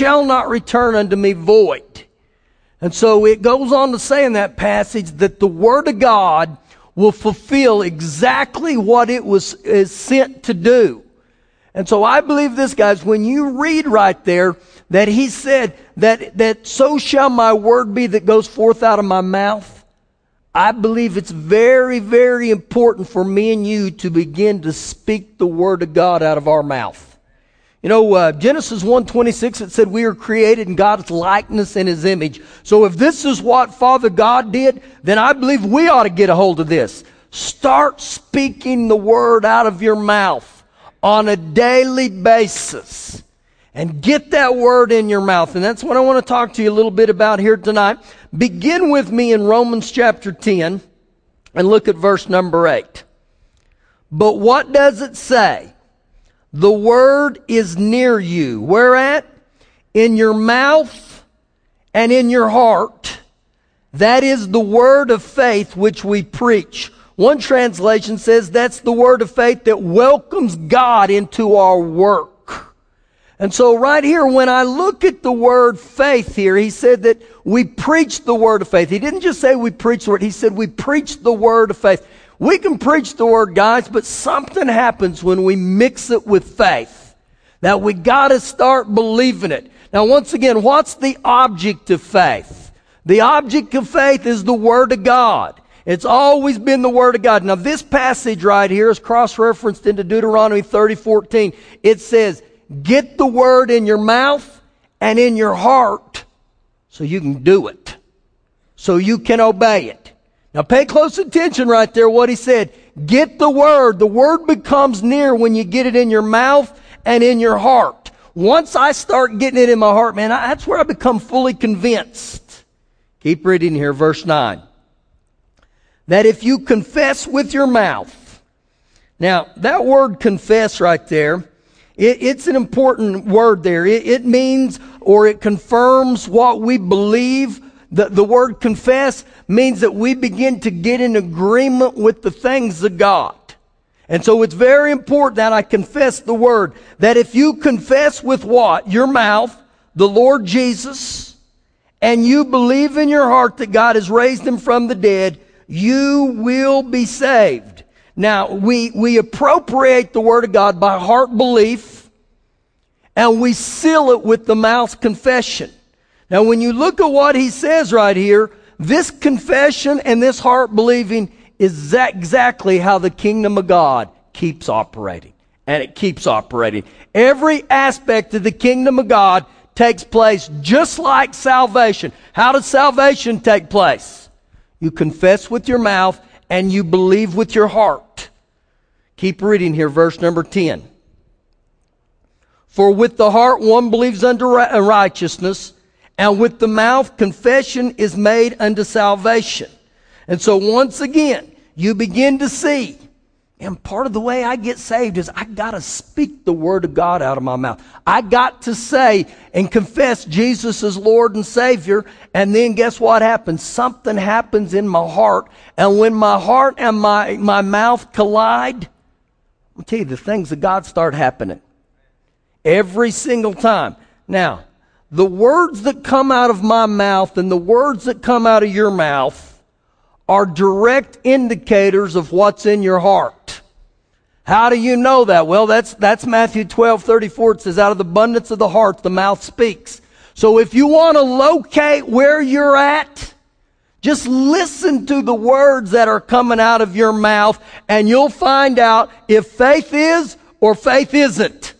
shall not return unto me void. And so it goes on to say in that passage that the Word of God will fulfill exactly what it was is sent to do. And so I believe this, guys, when you read right there that he said that, that so shall my word be that goes forth out of my mouth, I believe it's very, very important for me and you to begin to speak the word of God out of our mouth. You know, uh, Genesis 1.26, it said we are created in God's likeness and His image. So if this is what Father God did, then I believe we ought to get a hold of this. Start speaking the word out of your mouth on a daily basis. And get that word in your mouth. And that's what I want to talk to you a little bit about here tonight. Begin with me in Romans chapter 10 and look at verse number 8. But what does it say? The word is near you. Where at? In your mouth and in your heart. That is the word of faith which we preach. One translation says that's the word of faith that welcomes God into our work. And so right here, when I look at the word faith here, he said that we preach the word of faith. He didn't just say we preach the word, he said we preach the word of faith. We can preach the word, guys, but something happens when we mix it with faith. That we gotta start believing it. Now, once again, what's the object of faith? The object of faith is the Word of God. It's always been the Word of God. Now, this passage right here is cross-referenced into Deuteronomy 30, 14. It says, get the Word in your mouth and in your heart so you can do it. So you can obey it. Now pay close attention right there what he said. Get the word. The word becomes near when you get it in your mouth and in your heart. Once I start getting it in my heart, man, I, that's where I become fully convinced. Keep reading here, verse 9. That if you confess with your mouth, now that word confess right there, it, it's an important word there. It, it means or it confirms what we believe the, the word confess means that we begin to get in agreement with the things of God. And so it's very important that I confess the word. That if you confess with what? Your mouth, the Lord Jesus, and you believe in your heart that God has raised him from the dead, you will be saved. Now, we, we appropriate the word of God by heart belief, and we seal it with the mouth confession. Now, when you look at what he says right here, this confession and this heart believing is exactly how the kingdom of God keeps operating. And it keeps operating. Every aspect of the kingdom of God takes place just like salvation. How does salvation take place? You confess with your mouth and you believe with your heart. Keep reading here, verse number 10. For with the heart one believes unto righteousness, and with the mouth, confession is made unto salvation. And so once again, you begin to see, and part of the way I get saved is I gotta speak the word of God out of my mouth. I got to say and confess Jesus as Lord and Savior. And then guess what happens? Something happens in my heart. And when my heart and my, my mouth collide, I'll tell you, the things of God start happening. Every single time. Now, the words that come out of my mouth and the words that come out of your mouth are direct indicators of what's in your heart. How do you know that? Well, that's, that's Matthew 12, 34. It says, out of the abundance of the heart, the mouth speaks. So if you want to locate where you're at, just listen to the words that are coming out of your mouth and you'll find out if faith is or faith isn't.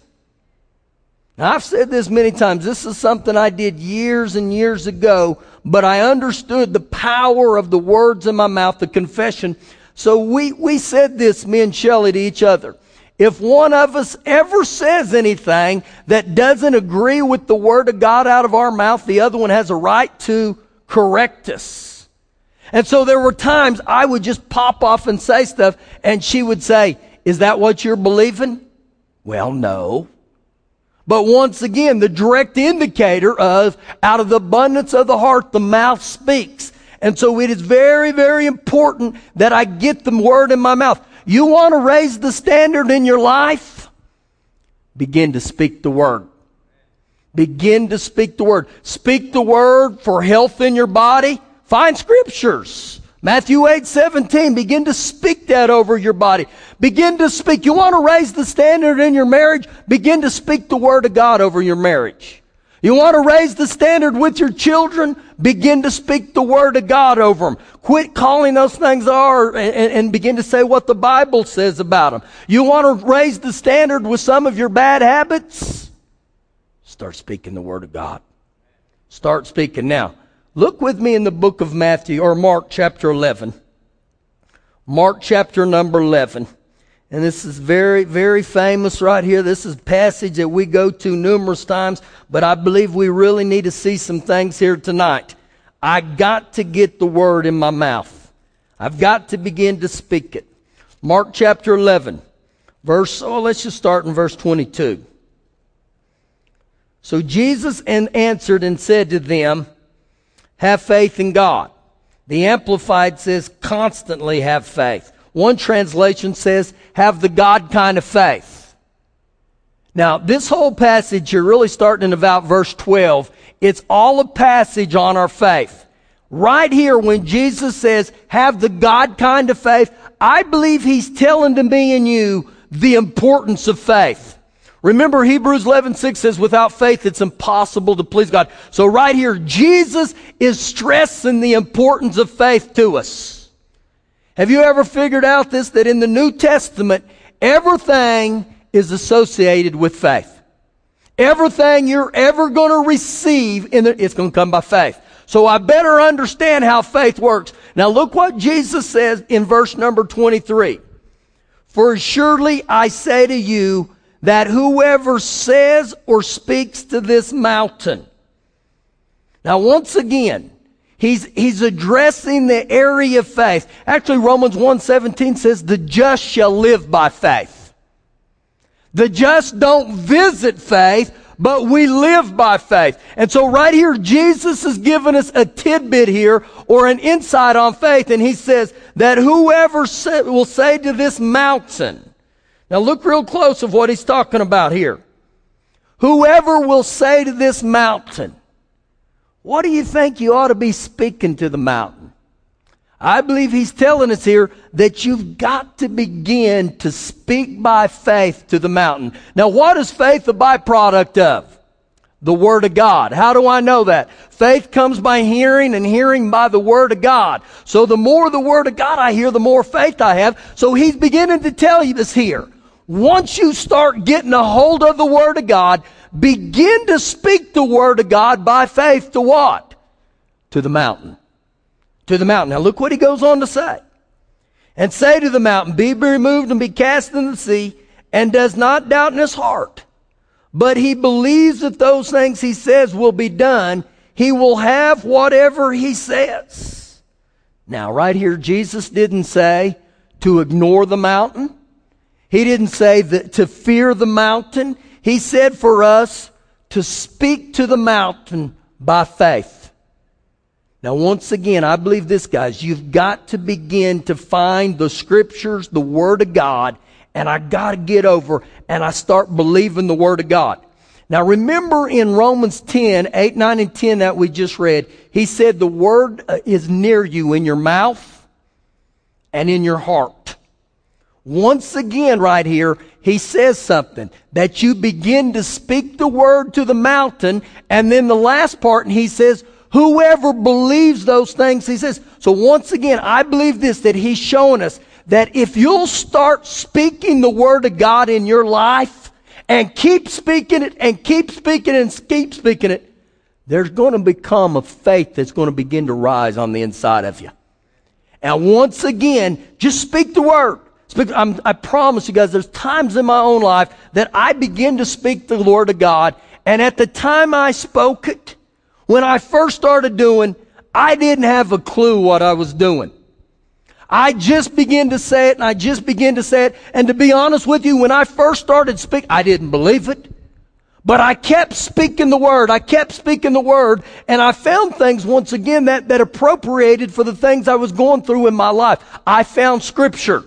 Now, I've said this many times. This is something I did years and years ago, but I understood the power of the words in my mouth, the confession. So we, we said this, me and Shelley, to each other. If one of us ever says anything that doesn't agree with the word of God out of our mouth, the other one has a right to correct us. And so there were times I would just pop off and say stuff, and she would say, Is that what you're believing? Well, no. But once again, the direct indicator of out of the abundance of the heart, the mouth speaks. And so it is very, very important that I get the word in my mouth. You want to raise the standard in your life? Begin to speak the word. Begin to speak the word. Speak the word for health in your body. Find scriptures. Matthew 8, 17. Begin to speak that over your body. Begin to speak. You want to raise the standard in your marriage? Begin to speak the word of God over your marriage. You want to raise the standard with your children? Begin to speak the word of God over them. Quit calling those things are and, and, begin to say what the Bible says about them. You want to raise the standard with some of your bad habits? Start speaking the word of God. Start speaking now. Look with me in the book of Matthew or Mark chapter 11. Mark chapter number 11. And this is very, very famous right here. This is a passage that we go to numerous times, but I believe we really need to see some things here tonight. I got to get the word in my mouth. I've got to begin to speak it. Mark chapter 11, verse, oh, let's just start in verse 22. So Jesus answered and said to them, have faith in God. The Amplified says constantly have faith. One translation says have the God kind of faith. Now, this whole passage you're really starting in about verse 12, it's all a passage on our faith. Right here, when Jesus says, have the God kind of faith, I believe he's telling to me and you the importance of faith. Remember Hebrews 11, 6 says, without faith, it's impossible to please God. So right here, Jesus is stressing the importance of faith to us. Have you ever figured out this? That in the New Testament, everything is associated with faith. Everything you're ever going to receive in the, it's going to come by faith. So I better understand how faith works. Now look what Jesus says in verse number 23. For surely I say to you, that whoever says or speaks to this mountain. Now, once again, he's, he's addressing the area of faith. Actually, Romans 1.17 says, the just shall live by faith. The just don't visit faith, but we live by faith. And so right here, Jesus has given us a tidbit here or an insight on faith. And he says that whoever will say to this mountain, now look real close of what he's talking about here. Whoever will say to this mountain, what do you think you ought to be speaking to the mountain? I believe he's telling us here that you've got to begin to speak by faith to the mountain. Now, what is faith a byproduct of? The Word of God. How do I know that? Faith comes by hearing and hearing by the Word of God. So the more the Word of God I hear, the more faith I have. So he's beginning to tell you this here. Once you start getting a hold of the Word of God, begin to speak the Word of God by faith to what? To the mountain. To the mountain. Now look what he goes on to say. And say to the mountain, be removed and be cast in the sea, and does not doubt in his heart. But he believes that those things he says will be done. He will have whatever he says. Now right here, Jesus didn't say to ignore the mountain. He didn't say that to fear the mountain. He said for us to speak to the mountain by faith. Now, once again, I believe this, guys. You've got to begin to find the scriptures, the Word of God, and I got to get over and I start believing the Word of God. Now, remember in Romans 10, 8, 9, and 10 that we just read, he said the Word uh, is near you in your mouth and in your heart. Once again, right here, he says something that you begin to speak the word to the mountain, and then the last part, and he says, whoever believes those things, he says. So once again, I believe this, that he's showing us that if you'll start speaking the word of God in your life, and keep speaking it, and keep speaking it, and keep speaking it, there's going to become a faith that's going to begin to rise on the inside of you. And once again, just speak the word. I'm, i promise you guys, there's times in my own life that I begin to speak the Lord of God, and at the time I spoke it, when I first started doing, I didn't have a clue what I was doing. I just began to say it, and I just began to say it, and to be honest with you, when I first started speaking, I didn't believe it. But I kept speaking the word. I kept speaking the word. And I found things once again that, that appropriated for the things I was going through in my life. I found scripture.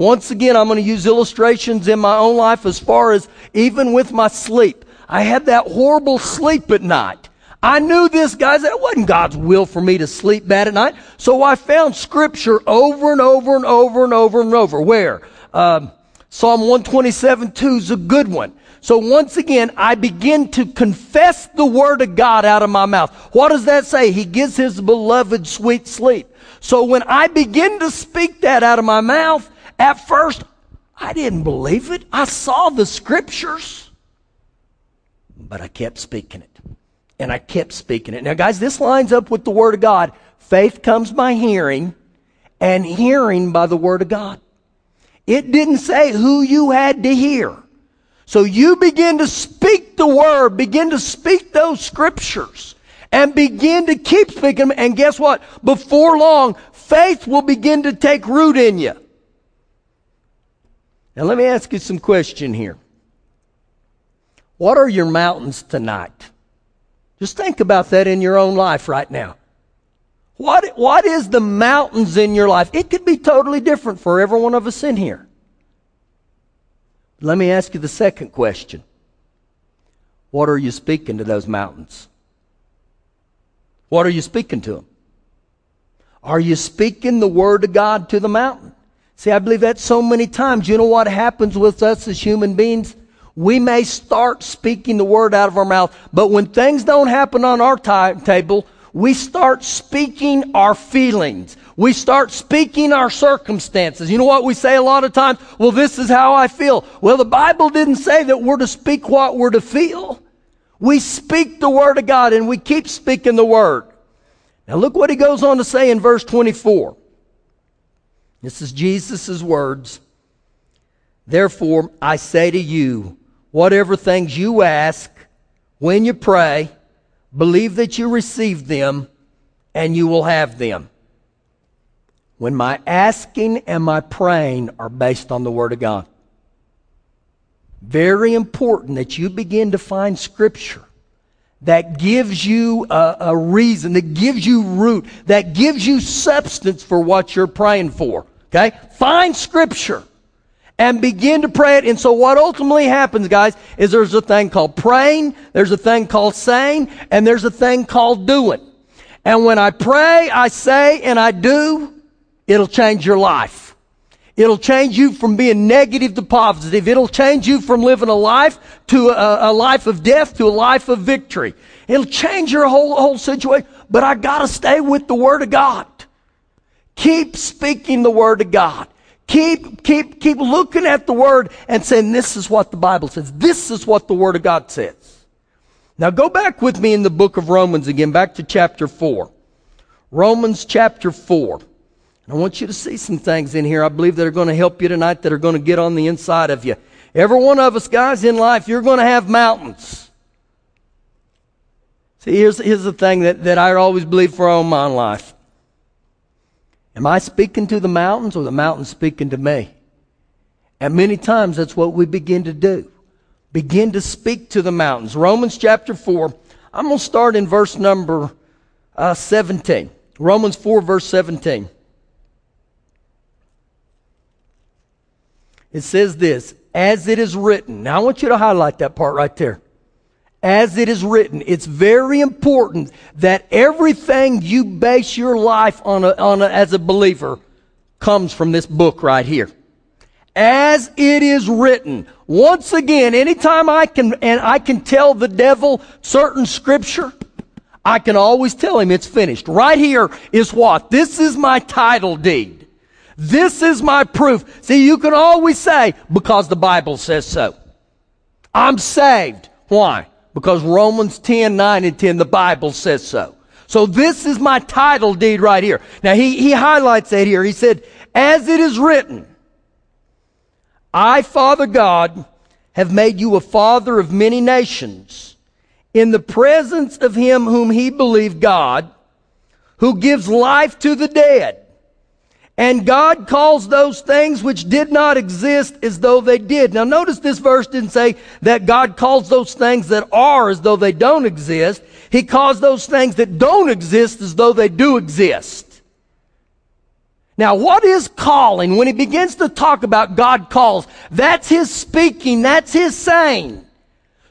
Once again, I'm going to use illustrations in my own life as far as even with my sleep. I had that horrible sleep at night. I knew this, guys, that it wasn't God's will for me to sleep bad at night. So I found scripture over and over and over and over and over. Where? Um, Psalm 127 2 is a good one. So once again, I begin to confess the word of God out of my mouth. What does that say? He gives his beloved sweet sleep. So when I begin to speak that out of my mouth, at first, I didn't believe it. I saw the scriptures, but I kept speaking it. And I kept speaking it. Now, guys, this lines up with the word of God. Faith comes by hearing, and hearing by the word of God. It didn't say who you had to hear. So you begin to speak the word, begin to speak those scriptures, and begin to keep speaking them. And guess what? Before long, faith will begin to take root in you. Now let me ask you some question here. What are your mountains tonight? Just think about that in your own life right now. What, what is the mountains in your life? It could be totally different for every one of us in here. Let me ask you the second question. What are you speaking to those mountains? What are you speaking to them? Are you speaking the word of God to the mountain? See, I believe that so many times. You know what happens with us as human beings? We may start speaking the word out of our mouth, but when things don't happen on our timetable, we start speaking our feelings. We start speaking our circumstances. You know what we say a lot of times? Well, this is how I feel. Well, the Bible didn't say that we're to speak what we're to feel. We speak the Word of God and we keep speaking the Word. Now look what he goes on to say in verse 24. This is Jesus' words. Therefore, I say to you, whatever things you ask when you pray, Believe that you receive them and you will have them. When my asking and my praying are based on the Word of God. Very important that you begin to find Scripture that gives you a, a, reason, that gives you root, that gives you substance for what you're praying for. Okay? Find Scripture and begin to pray it. And so what ultimately happens, guys, is there's a thing called praying, there's a thing called saying, and there's a thing called doing. And when I pray, I say, and I do, it'll change your life. It'll change you from being negative to positive. It'll change you from living a life to a, a life of death to a life of victory. It'll change your whole, whole situation. But I gotta stay with the Word of God. Keep speaking the Word of God. Keep, keep, keep looking at the Word and saying, this is what the Bible says. This is what the Word of God says. Now go back with me in the book of Romans again, back to chapter 4. Romans chapter 4. I want you to see some things in here I believe that are going to help you tonight, that are going to get on the inside of you. Every one of us, guys, in life, you're going to have mountains. See, here's, here's the thing that, that I always believe for all my life. Am I speaking to the mountains or the mountains speaking to me? And many times that's what we begin to do. Begin to speak to the mountains. Romans chapter 4. I'm going to start in verse number uh, 17. Romans 4, verse 17. It says this, as it is written. Now I want you to highlight that part right there as it is written. It's very important that everything you base your life on, a, on a, as a believer comes from this book right here. As it is written. Once again, anytime I can, and I can tell the devil certain scripture, I can always tell him it's finished. Right here is what? This is my title deed. This is my proof. See, you can always say, because the Bible says so. I'm saved. Why? Because Romans 10, 9 and 10, the Bible says so. So this is my title deed right here. Now he, he highlights that here. He said, as it is written, I, Father God, have made you a father of many nations in the presence of him whom he believed God, who gives life to the dead and God calls those things which did not exist as though they did. Now notice this verse didn't say that God calls those things that are as though they don't exist. He calls those things that don't exist as though they do exist. Now what is calling? When he begins to talk about God calls, that's his speaking, that's his saying.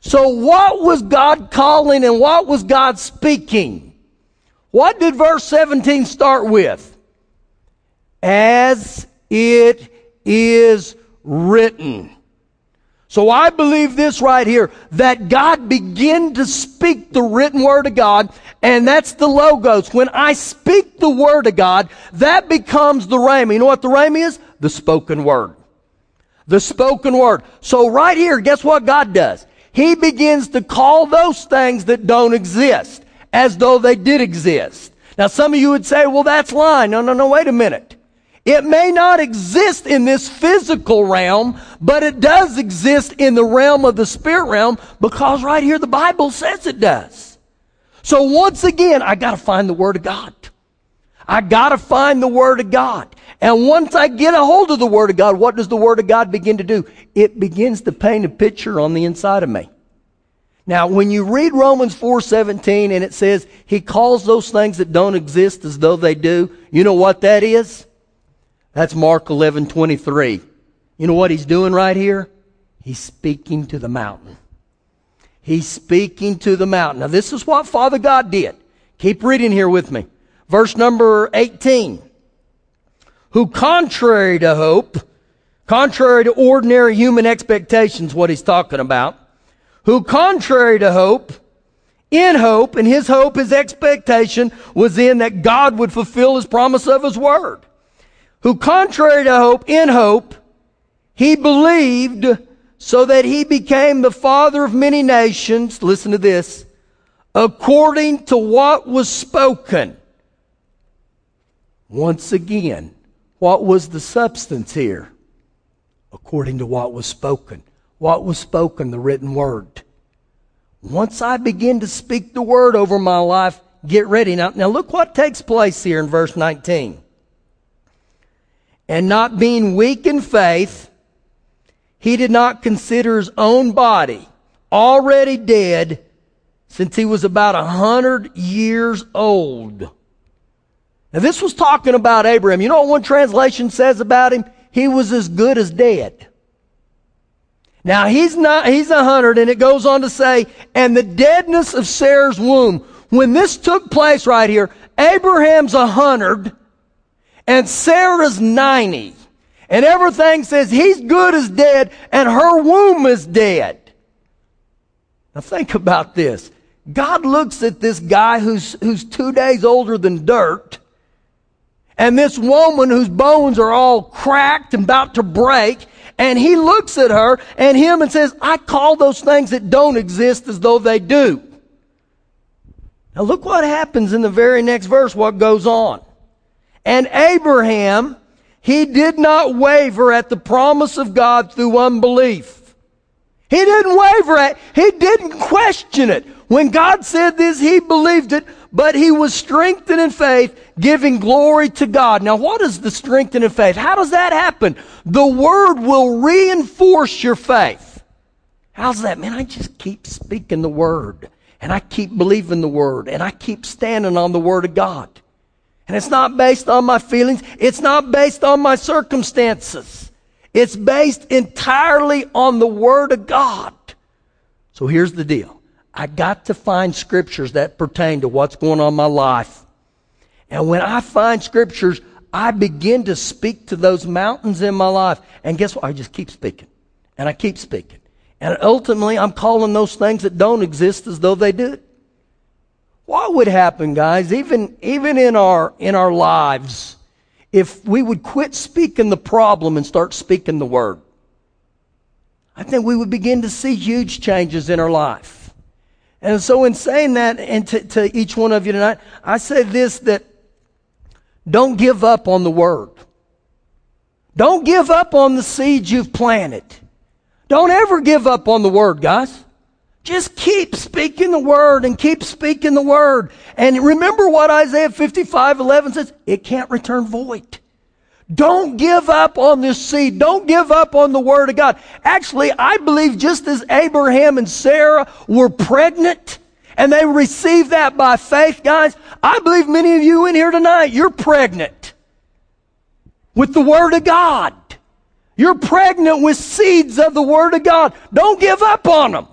So what was God calling and what was God speaking? What did verse 17 start with? As it is written. So I believe this right here, that God began to speak the written word of God, and that's the logos. When I speak the word of God, that becomes the rhema. You know what the rhema is? The spoken word. The spoken word. So right here, guess what God does? He begins to call those things that don't exist as though they did exist. Now some of you would say, well, that's lying. No, no, no, wait a minute. It may not exist in this physical realm, but it does exist in the realm of the spirit realm because right here the Bible says it does. So once again, I gotta find the Word of God. I gotta find the Word of God. And once I get a hold of the Word of God, what does the Word of God begin to do? It begins to paint a picture on the inside of me. Now, when you read Romans 4:17 and it says he calls those things that don't exist as though they do, you know what that is? That's Mark 11, 23. You know what he's doing right here? He's speaking to the mountain. He's speaking to the mountain. Now this is what Father God did. Keep reading here with me. Verse number 18. Who contrary to hope, contrary to ordinary human expectations, what he's talking about, who contrary to hope, in hope, and his hope, his expectation was in that God would fulfill his promise of his word who contrary to hope, in hope, he believed so that he became the father of many nations. Listen to this. According to what was spoken. Once again, what was the substance here? According to what was spoken. What was spoken? The written word. Once I begin to speak the word over my life, get ready. Now, now look what takes place here in verse 19 and not being weak in faith, he did not consider his own body already dead since he was about a hundred years old. Now this was talking about Abraham. You know what one translation says about him? He was as good as dead. Now he's not, he's a hundred and it goes on to say, and the deadness of Sarah's womb. When this took place right here, Abraham's a hundred and Sarah's 90. And everything says he's good as dead and her womb is dead. Now think about this. God looks at this guy who's, who's two days older than dirt and this woman whose bones are all cracked and about to break and he looks at her and him and says, I call those things that don't exist as though they do. Now look what happens in the very next verse, what goes on. And Abraham, he did not waver at the promise of God through unbelief. He didn't waver at, he didn't question it. When God said this, he believed it, but he was strengthened in faith, giving glory to God. Now, what is the strengthened in faith? How does that happen? The word will reinforce your faith. How's that? Man, I just keep speaking the word, and I keep believing the word, and I keep standing on the word of God. And it's not based on my feelings. It's not based on my circumstances. It's based entirely on the Word of God. So here's the deal. I got to find scriptures that pertain to what's going on in my life. And when I find scriptures, I begin to speak to those mountains in my life. And guess what? I just keep speaking. And I keep speaking. And ultimately, I'm calling those things that don't exist as though they did. What would happen, guys, even, even in our, in our lives, if we would quit speaking the problem and start speaking the word? I think we would begin to see huge changes in our life. And so in saying that, and to, to each one of you tonight, I say this, that don't give up on the word. Don't give up on the seeds you've planted. Don't ever give up on the word, guys. Just keep speaking the word and keep speaking the word. And remember what Isaiah 55 11 says it can't return void. Don't give up on this seed. Don't give up on the word of God. Actually, I believe just as Abraham and Sarah were pregnant and they received that by faith, guys, I believe many of you in here tonight, you're pregnant with the word of God. You're pregnant with seeds of the word of God. Don't give up on them.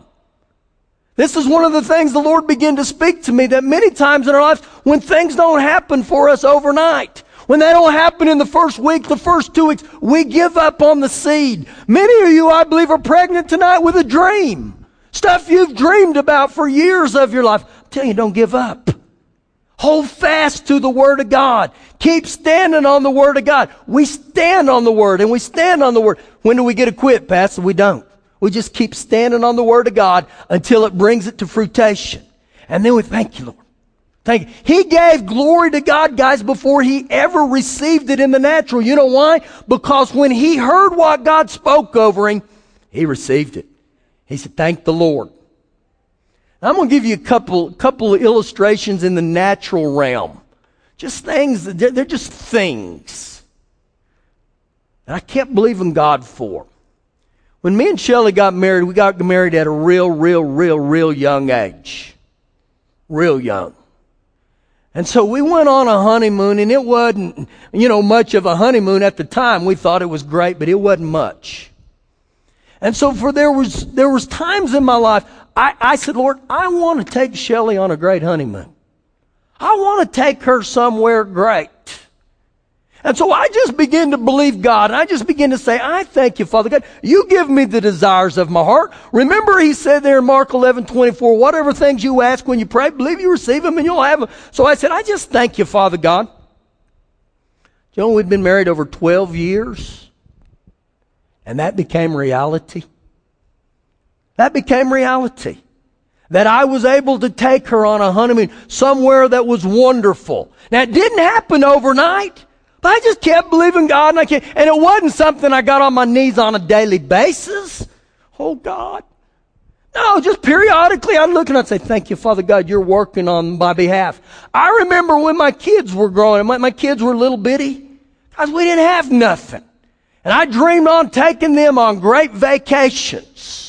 This is one of the things the Lord began to speak to me that many times in our lives, when things don't happen for us overnight, when they don't happen in the first week, the first two weeks, we give up on the seed. Many of you, I believe, are pregnant tonight with a dream. Stuff you've dreamed about for years of your life. I'm telling you, don't give up. Hold fast to the Word of God. Keep standing on the Word of God. We stand on the Word and we stand on the Word. When do we get quit, Pastor? We don't. We just keep standing on the Word of God until it brings it to fruition. And then we thank you, Lord. Thank you. He gave glory to God, guys, before he ever received it in the natural. You know why? Because when he heard what God spoke over him, he received it. He said, thank the Lord. I'm going to give you a couple, couple of illustrations in the natural realm. Just things, they're just things. And I kept believing God for. When me and Shelley got married, we got married at a real, real, real, real young age. Real young. And so we went on a honeymoon and it wasn't, you know, much of a honeymoon at the time. We thought it was great, but it wasn't much. And so for there was, there was times in my life, I, I said, Lord, I want to take Shelley on a great honeymoon. I want to take her somewhere great. And so I just begin to believe God. And I just begin to say, I thank you, Father God. You give me the desires of my heart. Remember, he said there in Mark 11, 24, whatever things you ask when you pray, believe you receive them and you'll have them. So I said, I just thank you, Father God. You know, we'd been married over 12 years. And that became reality. That became reality. That I was able to take her on a honeymoon somewhere that was wonderful. Now, it didn't happen overnight. I just kept believing God and I kept, and it wasn't something I got on my knees on a daily basis. Oh God. No, just periodically I'd look and I'd say, thank you, Father God, you're working on my behalf. I remember when my kids were growing, my, my kids were little bitty, because we didn't have nothing. And I dreamed on taking them on great vacations.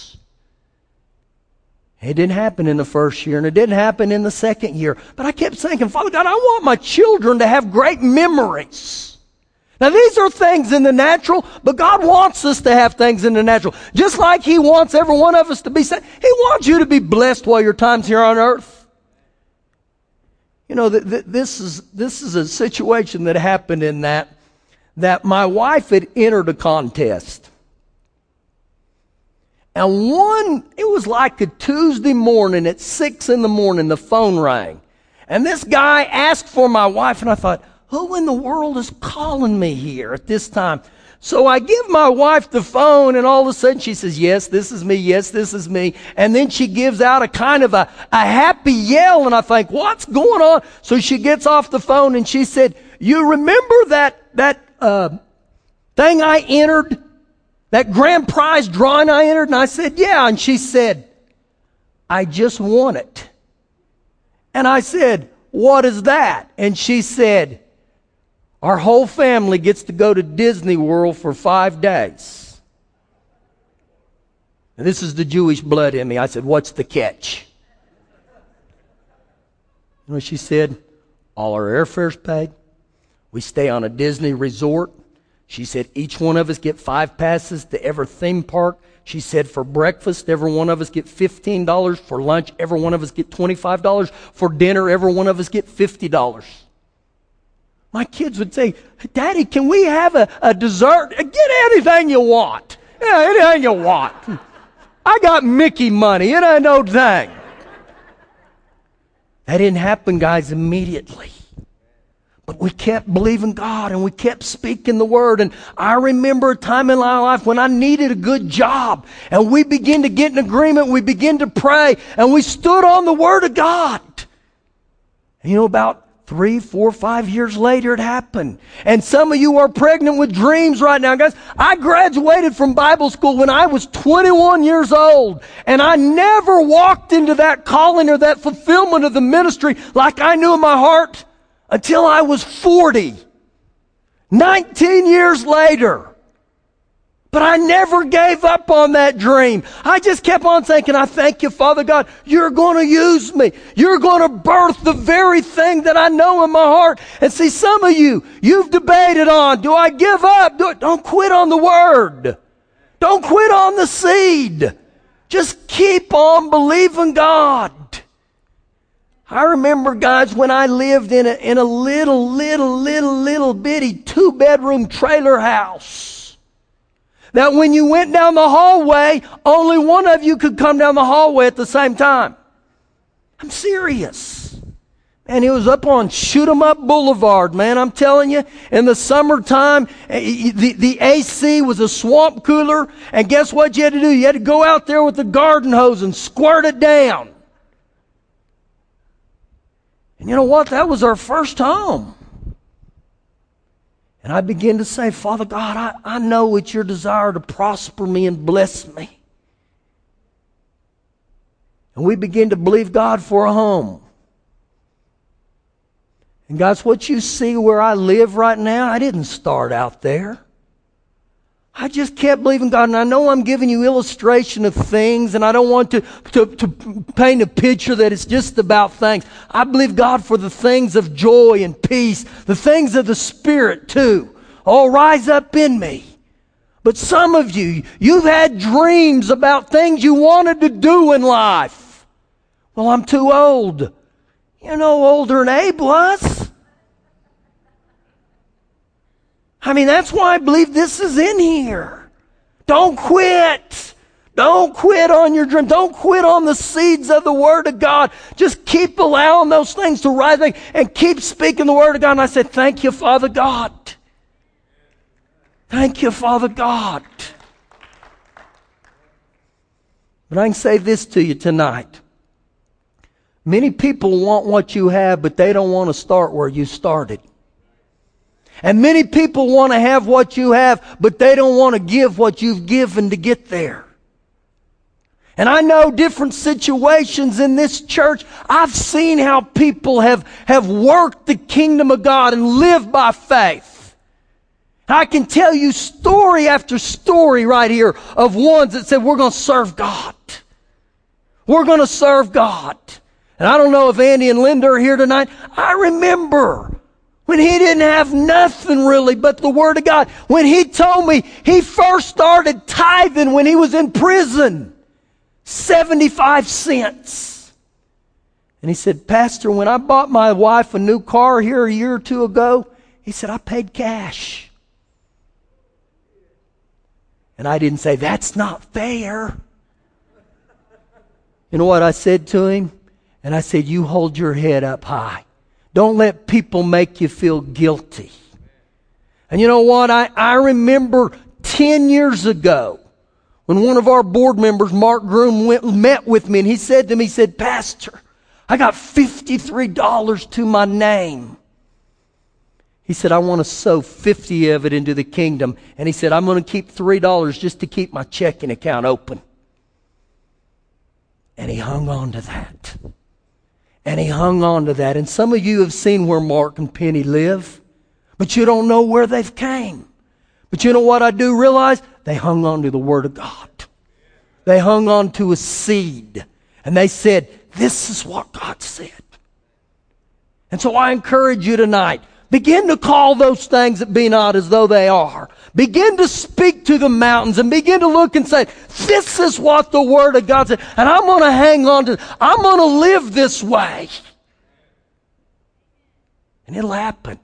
It didn't happen in the first year and it didn't happen in the second year. But I kept thinking, Father God, I want my children to have great memories. Now these are things in the natural, but God wants us to have things in the natural. Just like He wants every one of us to be saved. He wants you to be blessed while your time's here on earth. You know, th- th- this is, this is a situation that happened in that, that my wife had entered a contest. And one, it was like a Tuesday morning at six in the morning, the phone rang. And this guy asked for my wife, and I thought, who in the world is calling me here at this time? So I give my wife the phone and all of a sudden she says, yes, this is me. Yes, this is me. And then she gives out a kind of a, a happy yell and I think, what's going on? So she gets off the phone and she said, you remember that, that, uh, thing I entered? That grand prize drawing I entered? And I said, yeah. And she said, I just won it. And I said, what is that? And she said, our whole family gets to go to Disney World for five days. And this is the Jewish blood in me. I said, What's the catch? Know she said? All our airfares paid. We stay on a Disney resort. She said, Each one of us get five passes to every theme park. She said, For breakfast, every one of us get $15. For lunch, every one of us get $25. For dinner, every one of us get $50. My kids would say, Daddy, can we have a, a dessert? Get anything you want. Yeah, anything you want. I got Mickey money. It ain't no thing. That didn't happen, guys, immediately. But we kept believing God and we kept speaking the word. And I remember a time in my life when I needed a good job and we began to get in agreement. We began to pray and we stood on the word of God. And you know, about Three, four, five years later, it happened. And some of you are pregnant with dreams right now, guys. I graduated from Bible school when I was 21 years old. And I never walked into that calling or that fulfillment of the ministry like I knew in my heart until I was 40. 19 years later. But I never gave up on that dream. I just kept on thinking, I thank you, Father God, you're going to use me. You're going to birth the very thing that I know in my heart. And see, some of you, you've debated on, do I give up? Do Don't quit on the word. Don't quit on the seed. Just keep on believing God. I remember, guys, when I lived in a, in a little, little, little, little bitty two bedroom trailer house. That when you went down the hallway, only one of you could come down the hallway at the same time. I'm serious. And it was up on Shoot 'em Up Boulevard, man. I'm telling you, in the summertime, eh, the, the AC was a swamp cooler. And guess what you had to do? You had to go out there with the garden hose and squirt it down. And you know what? That was our first home. And I began to say, Father God, I, I know it's your desire to prosper me and bless me. And we begin to believe God for a home. And guys, what you see where I live right now, I didn't start out there. I just kept believing God, and I know I'm giving you illustration of things, and I don't want to, to, to paint a picture that it's just about things. I believe God for the things of joy and peace, the things of the Spirit too, all rise up in me. But some of you, you've had dreams about things you wanted to do in life. Well, I'm too old. You're no older than Abe was. I mean, that's why I believe this is in here. Don't quit. Don't quit on your dream. Don't quit on the seeds of the Word of God. Just keep allowing those things to rise and keep speaking the Word of God. And I said, Thank you, Father God. Thank you, Father God. But I can say this to you tonight. Many people want what you have, but they don't want to start where you started. And many people want to have what you have, but they don't want to give what you've given to get there. And I know different situations in this church. I've seen how people have, have worked the kingdom of God and lived by faith. I can tell you story after story right here of ones that said, we're going to serve God. We're going to serve God. And I don't know if Andy and Linda are here tonight. I remember when he didn't have nothing really but the Word of God. When he told me he first started tithing when he was in prison. 75 cents. And he said, Pastor, when I bought my wife a new car here a year or two ago, he said, I paid cash. And I didn't say, that's not fair. You know what I said to him? And I said, you hold your head up high. Don't let people make you feel guilty. And you know what? I, I remember 10 years ago when one of our board members, Mark Groom, went, met with me and he said to me, he said, Pastor, I got $53 to my name. He said, I want to sow 50 of it into the kingdom. And he said, I'm going to keep $3 just to keep my checking account open. And he hung on to that. And he hung on to that. And some of you have seen where Mark and Penny live, but you don't know where they've came. But you know what I do realize? They hung on to the Word of God. They hung on to a seed. And they said, This is what God said. And so I encourage you tonight Begin to call those things that be not as though they are. Begin to speak to the mountains and begin to look and say, this is what the Word of God said. And I'm going to hang on to, I'm going to live this way. And it'll happen.